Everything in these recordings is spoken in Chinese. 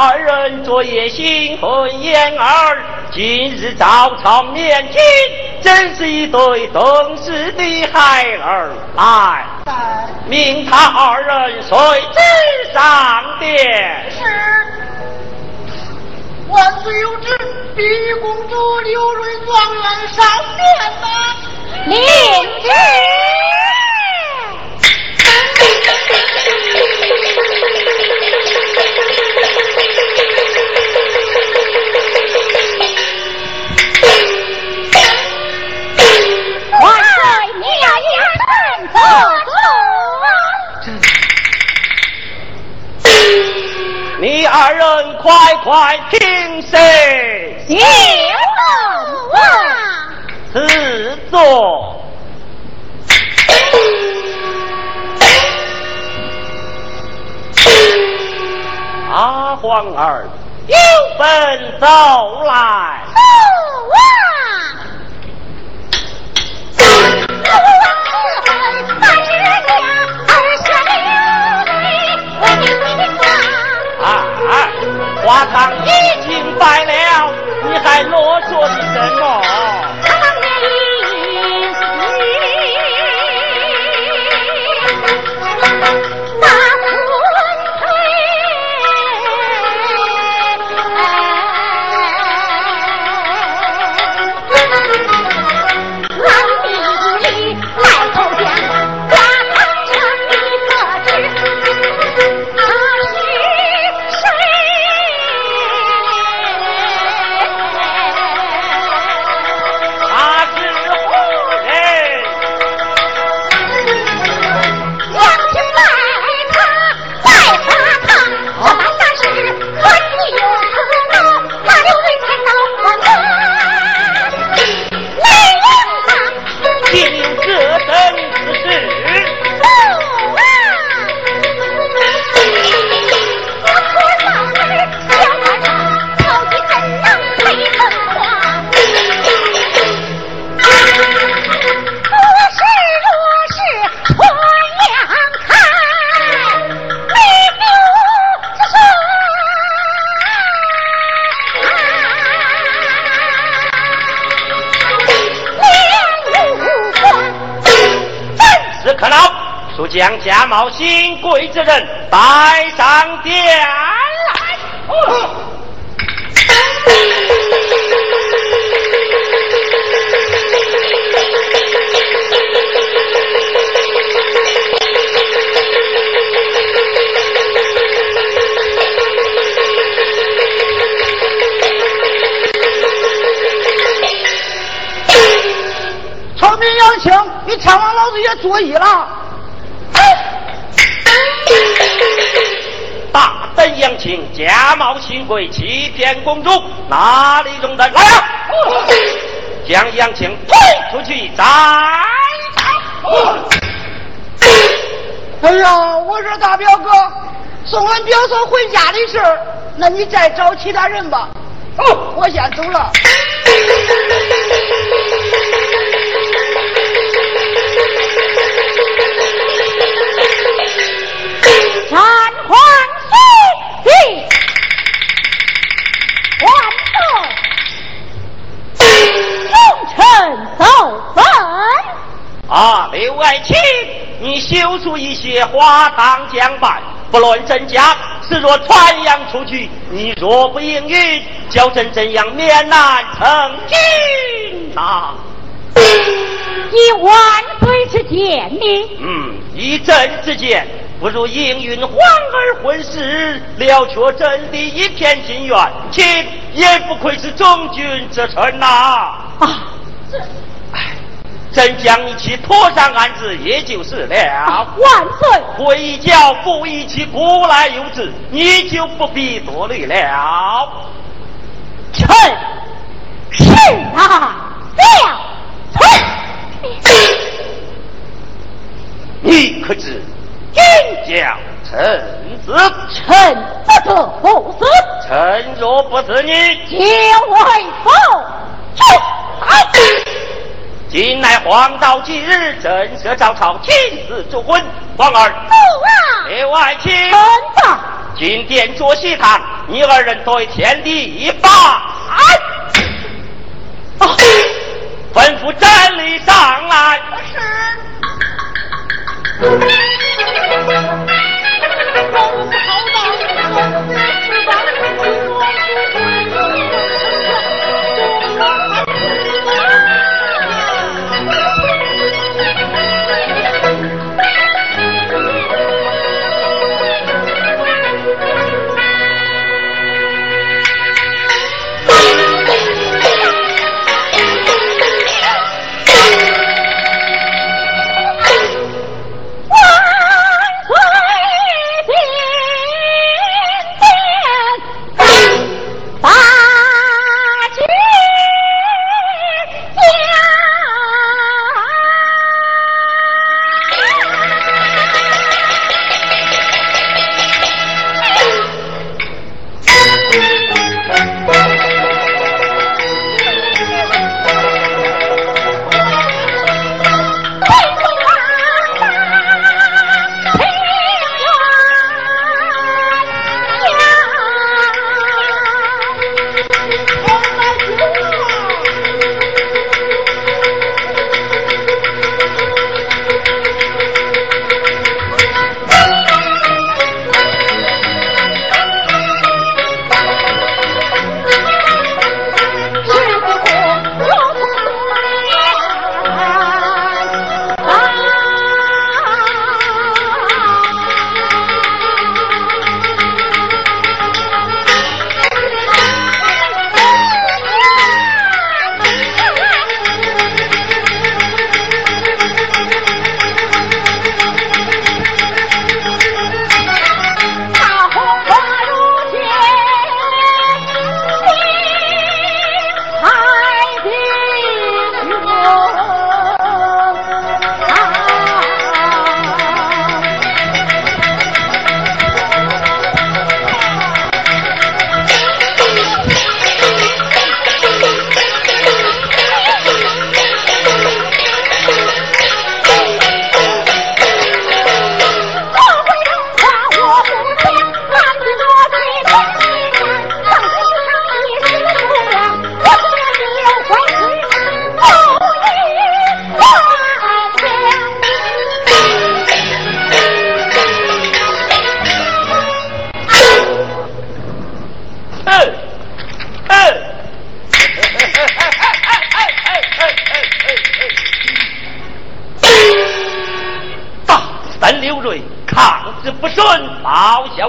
二人昨夜新婚燕尔，今日早朝面君，真是一对懂事的孩儿。来，命他二人随之上殿。是。万岁有旨，碧玉公主刘瑞状元上殿吧。领旨。你二人快快平身。有啊。赐座。阿黄儿有本奏来。啊！花堂已经败了，可恼！速将假冒新贵之人带上殿来。草民杨青，你探望老子爷作揖了。大胆杨青，假冒新贵，欺骗公主，哪里容得？来呀！将杨青推出去斩！哎呀，我说大表哥，送俺表嫂回家的事儿，那你再找其他人吧。哦，我先走了。斩皇喜喜，万岁！忠臣奏本。啊，刘爱卿，你修出一些花当将办，不论真假，此若传扬出去，你若不应允，叫朕怎样面难成君呐？以万岁之见呢？嗯，以朕之见。不如应允皇儿婚事，了却朕的一片心愿，亲也不愧是忠君之臣呐！啊，这，哎，朕将一起拖上案子，也就是了。万岁！回一脚不一起古来有之，你就不必多虑了。臣是啊，你可知？君将臣子，臣不得不死。臣若不死你，就为否决。今乃黄道吉日，朕设早朝亲自主婚，皇儿，父啊，列外请。臣在。进殿坐席堂，你二人对天地一拜。啊！吩咐站立上来。是。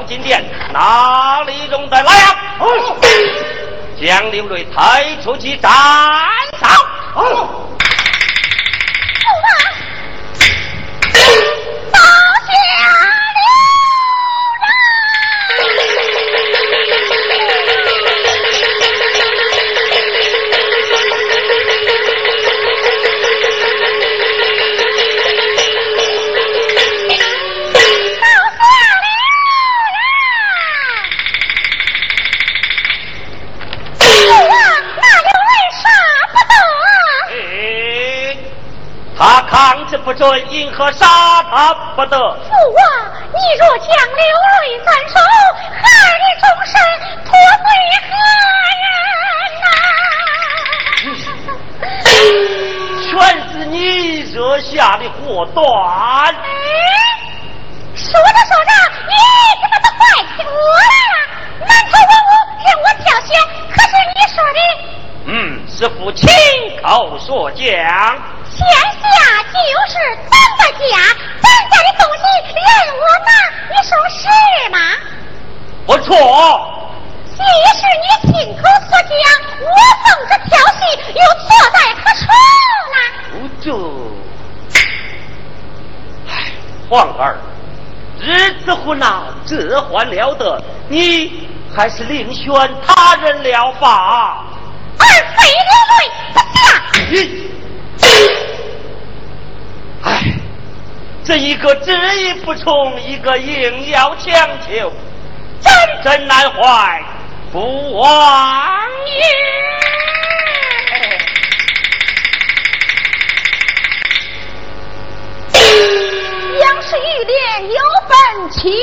金殿哪里容得来啊？将刘瑞抬出去斩首。不准，因何杀他不得？父王，你若将刘瑞斩首，孩儿的终身托归何人呐？全是你惹下的祸端。哎，说着说着，你怎么都怪起我来了？满朝文武任我挑选，可是你说的？嗯，是父亲口所讲。天下就是咱的家，咱家的东西任我拿，你说是吗？不错。既是你亲口所讲，我奉着挑戏，又错在何处呢？这，唉，皇儿，日子混呐，这还了得？你还是另选他人了吧。儿非流泪不嫁。唉，这一个执意不从，一个硬要强求，真真难怀，不枉也。杨氏玉莲本启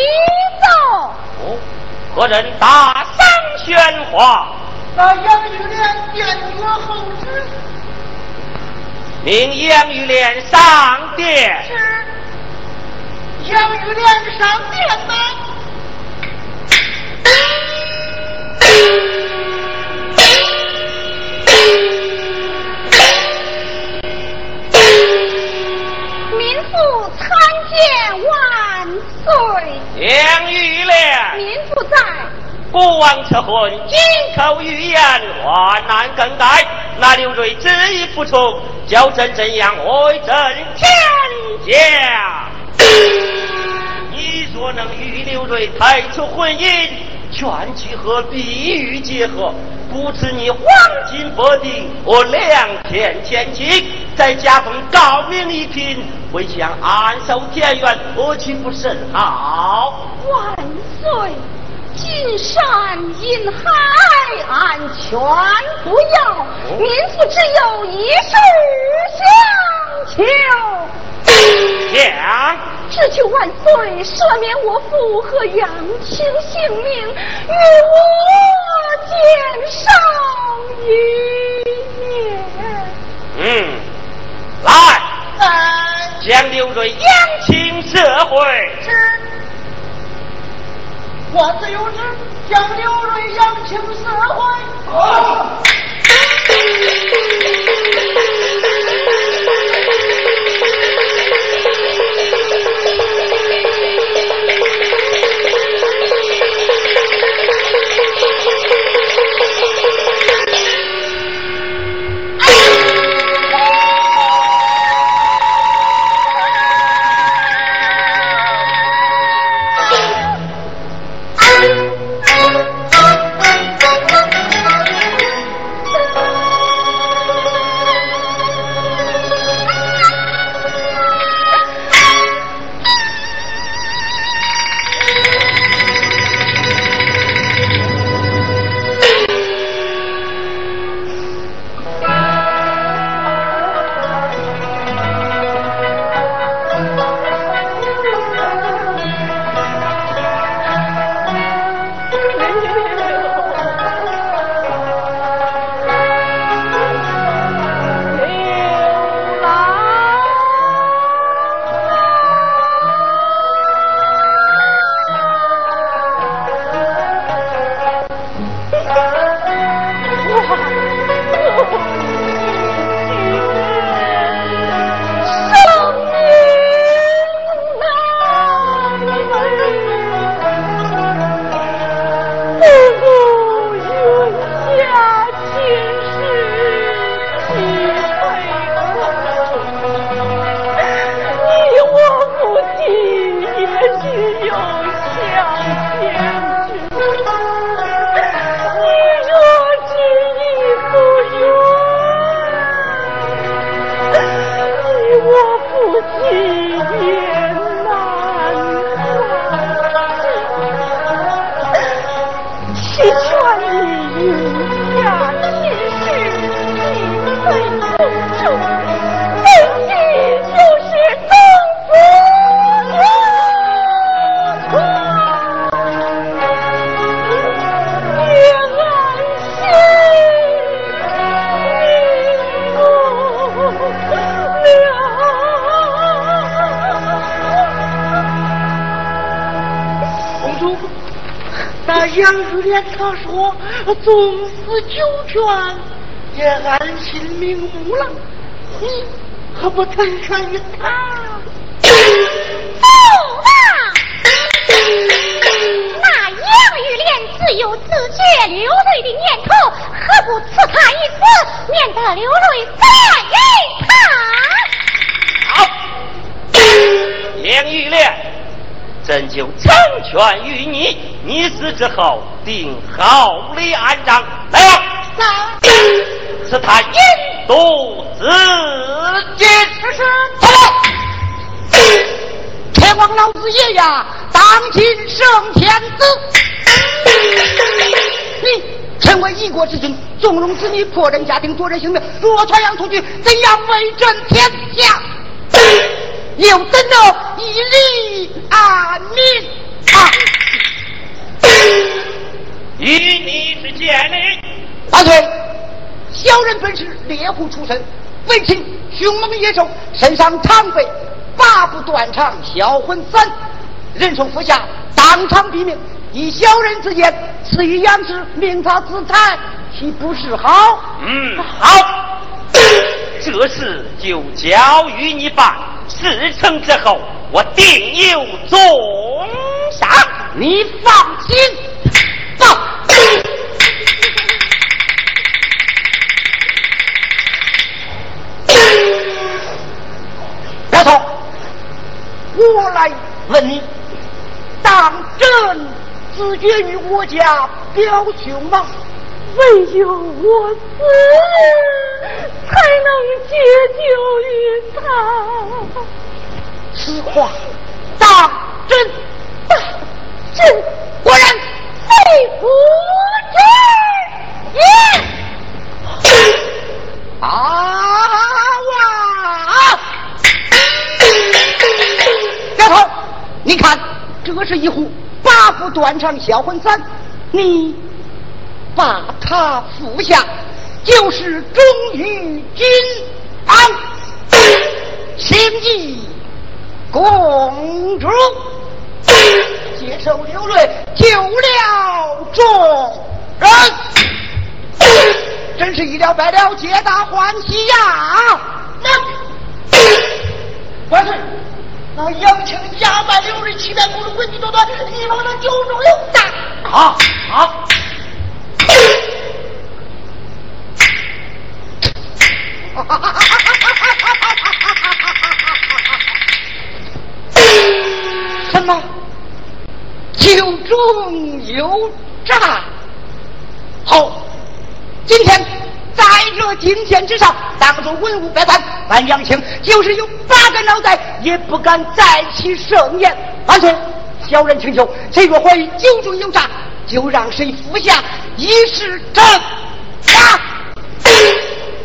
奏。哦，何人大声喧哗？那杨玉莲殿阅后旨。命杨玉莲上殿。是。杨玉莲上殿吗？民妇参见万岁。杨玉莲。民妇在。国王赐婚，金口玉言，万难更改。那刘瑞执意服从，叫朕怎样为朕天下？若能与刘瑞抬出婚姻，劝其和碧玉结合，不赐你黄金佛地，我良田千顷，再加封高明一品，回乡安守田园，何其不甚好？万岁！金山银海安全不要，民妇只有一事相求。想，只求万岁赦免我父和杨青性命，与我减上一年。嗯，来，将刘瑞杨青社会。是。我自有志，将刘瑞扬请社会。纵使九泉，也安心瞑目了。你何不腾看于他？走吧！那杨玉莲自有自觉流泪的念头，何不赐他一次，免得流泪再一他？好，杨玉莲，朕就成全于你。你死之后。定好礼安葬，来吧！是他引渡自尽。这是天王老子爷呀！当今圣天子，你身为一国之君，纵容子女破人家庭夺人性命，若传扬出去，怎样威震天下？又怎能一离安民啊？与你之见礼。万岁！小人本是猎户出身，为情凶猛野兽，身上常备八不断肠销魂散，人从服下当场毙命。以小人之见，赐予杨氏，命他自残，岂不是好？嗯，好。这事就交与你办。事成之后，我定有重赏。你放心。丫头，我来问你，当真自绝于我家表兄吗？唯有我死，才能解救于他。此话八副断肠销魂散，你把他服下，就是忠于君安，请以公主接受流泪，救了众人。真是一了百了，皆大欢喜呀！那万岁，那杨青家败刘瑞，欺骗公主，诡计多端，一方的酒中有诈。好，好。什么？酒中有诈？好。今天在这金殿之上，当着文武百官，万杨青就是有八个脑袋，也不敢再起盛言。万岁，小人请求，谁若怀疑酒中有诈，就让谁服下，以示真假。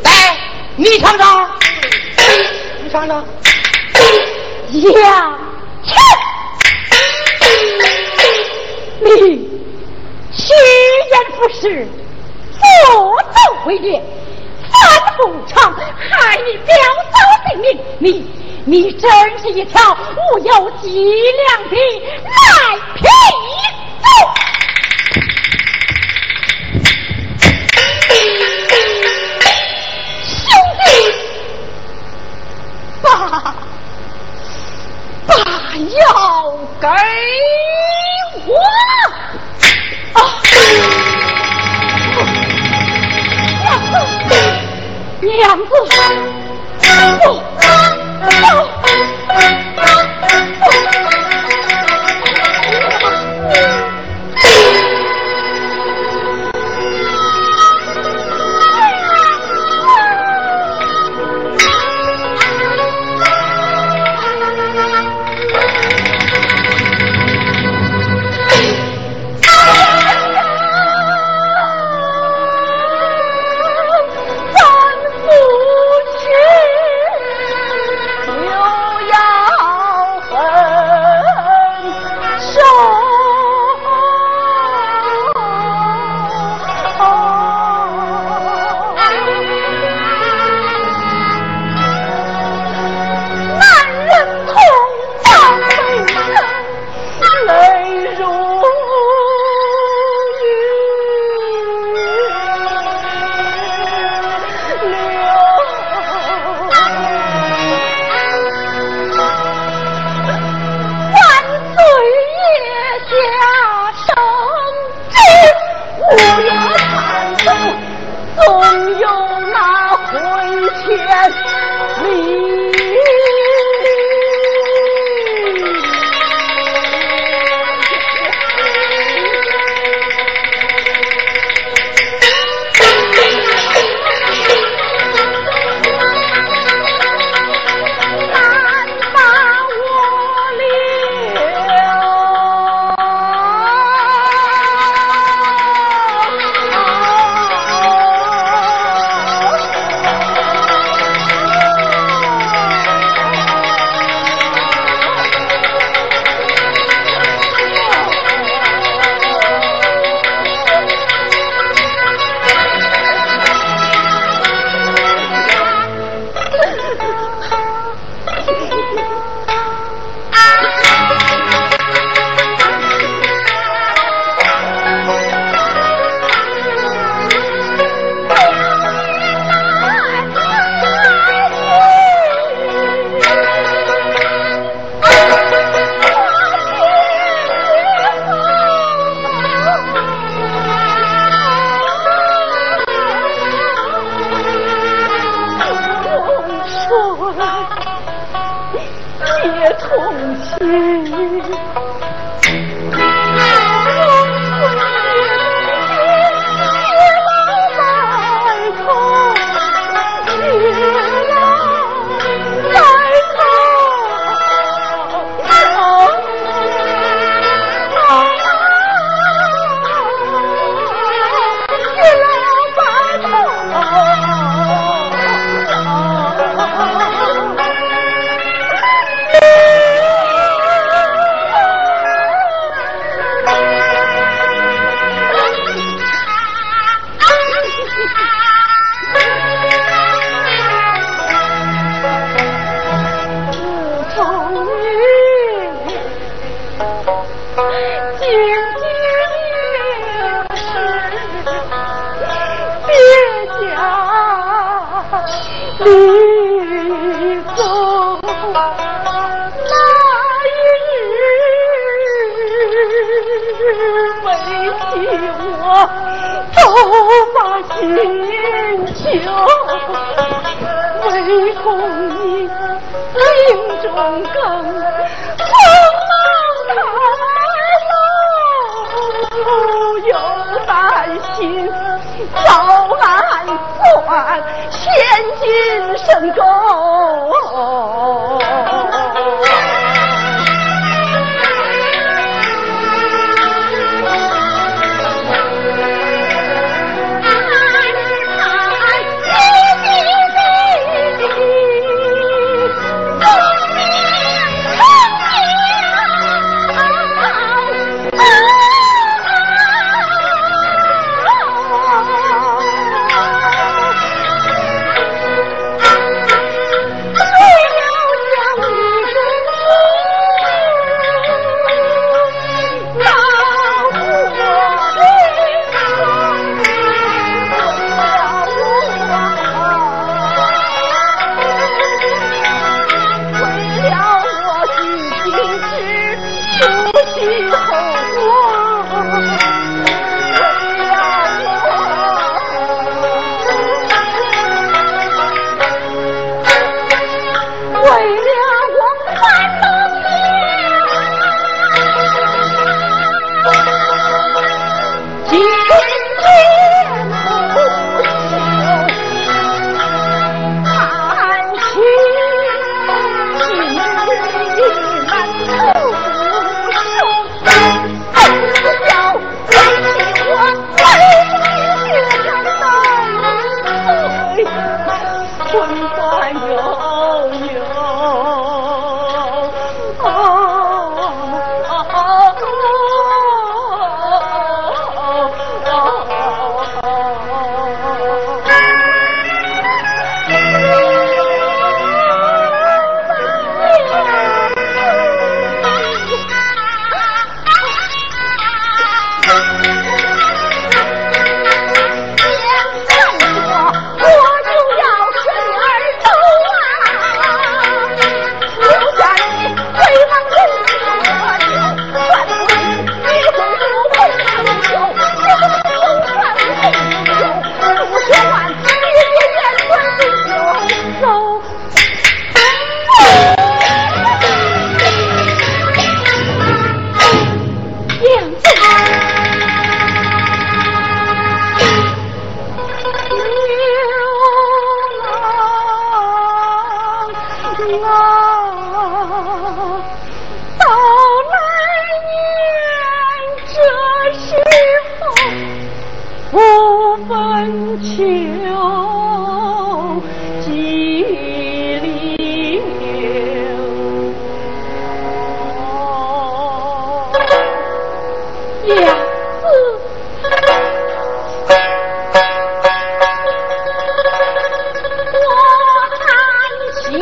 来，你尝尝，你尝尝。杨青，你虚言不实。不奏回绝，反复偿，害你表嫂性命，你你真是一条无有脊梁的赖皮狗！兄弟，把把药给我啊！娘子，不，不。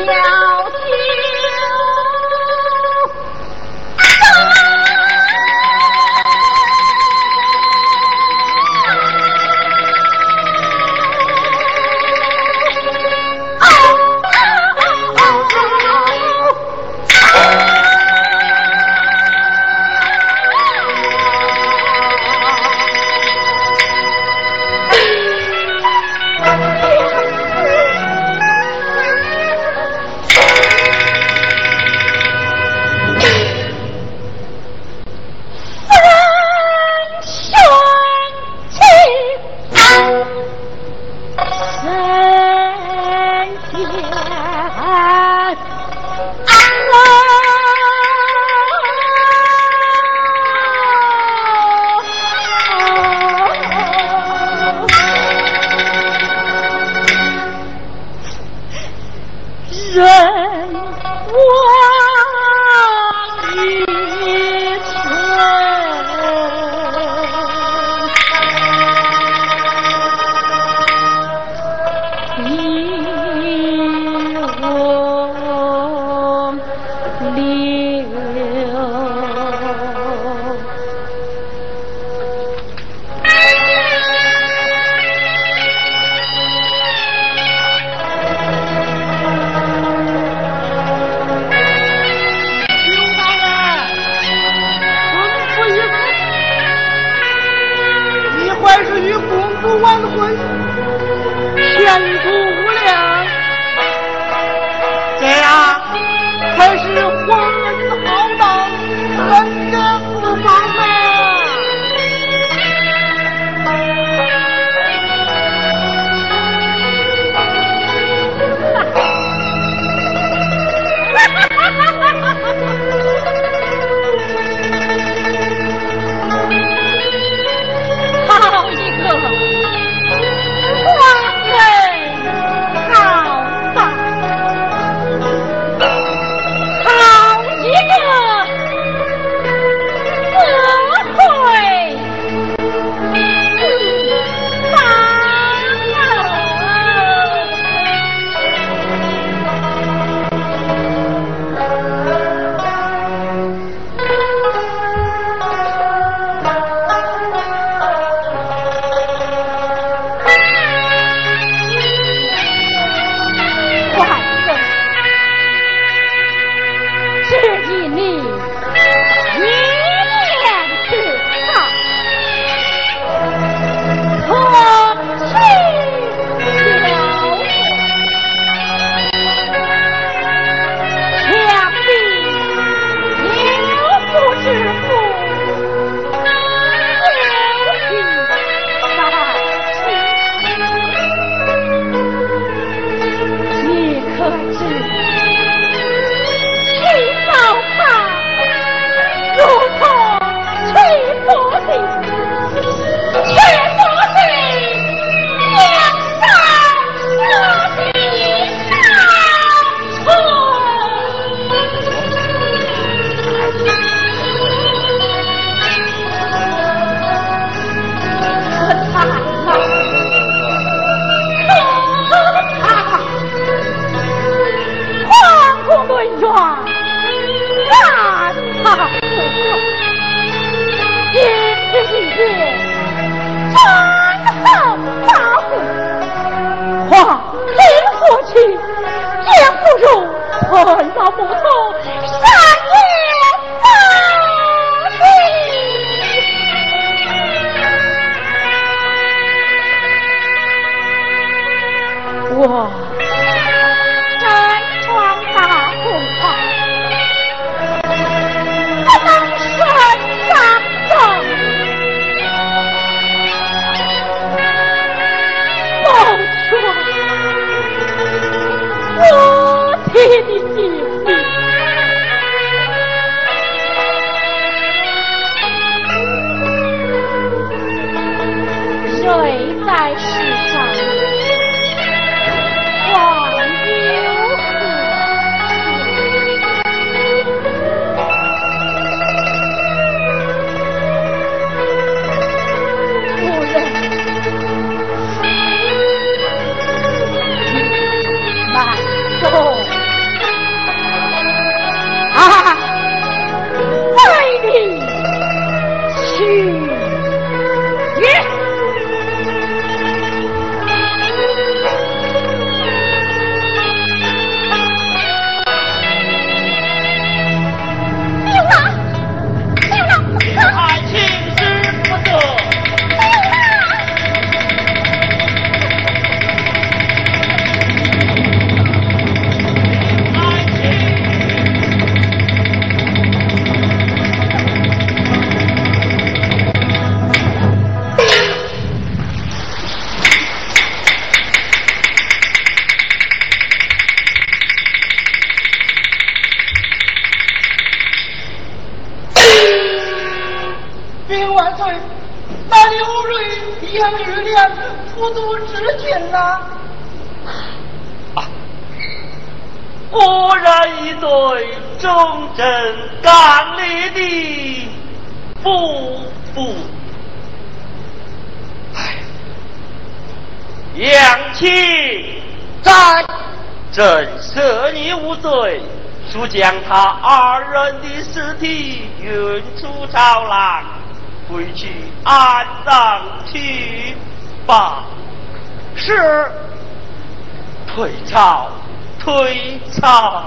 い。不度之朕赦你无罪，速将他二人的尸体运出朝来，回去安葬去吧。是。退朝，退朝。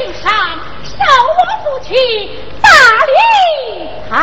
给青山，少我夫妻大礼堂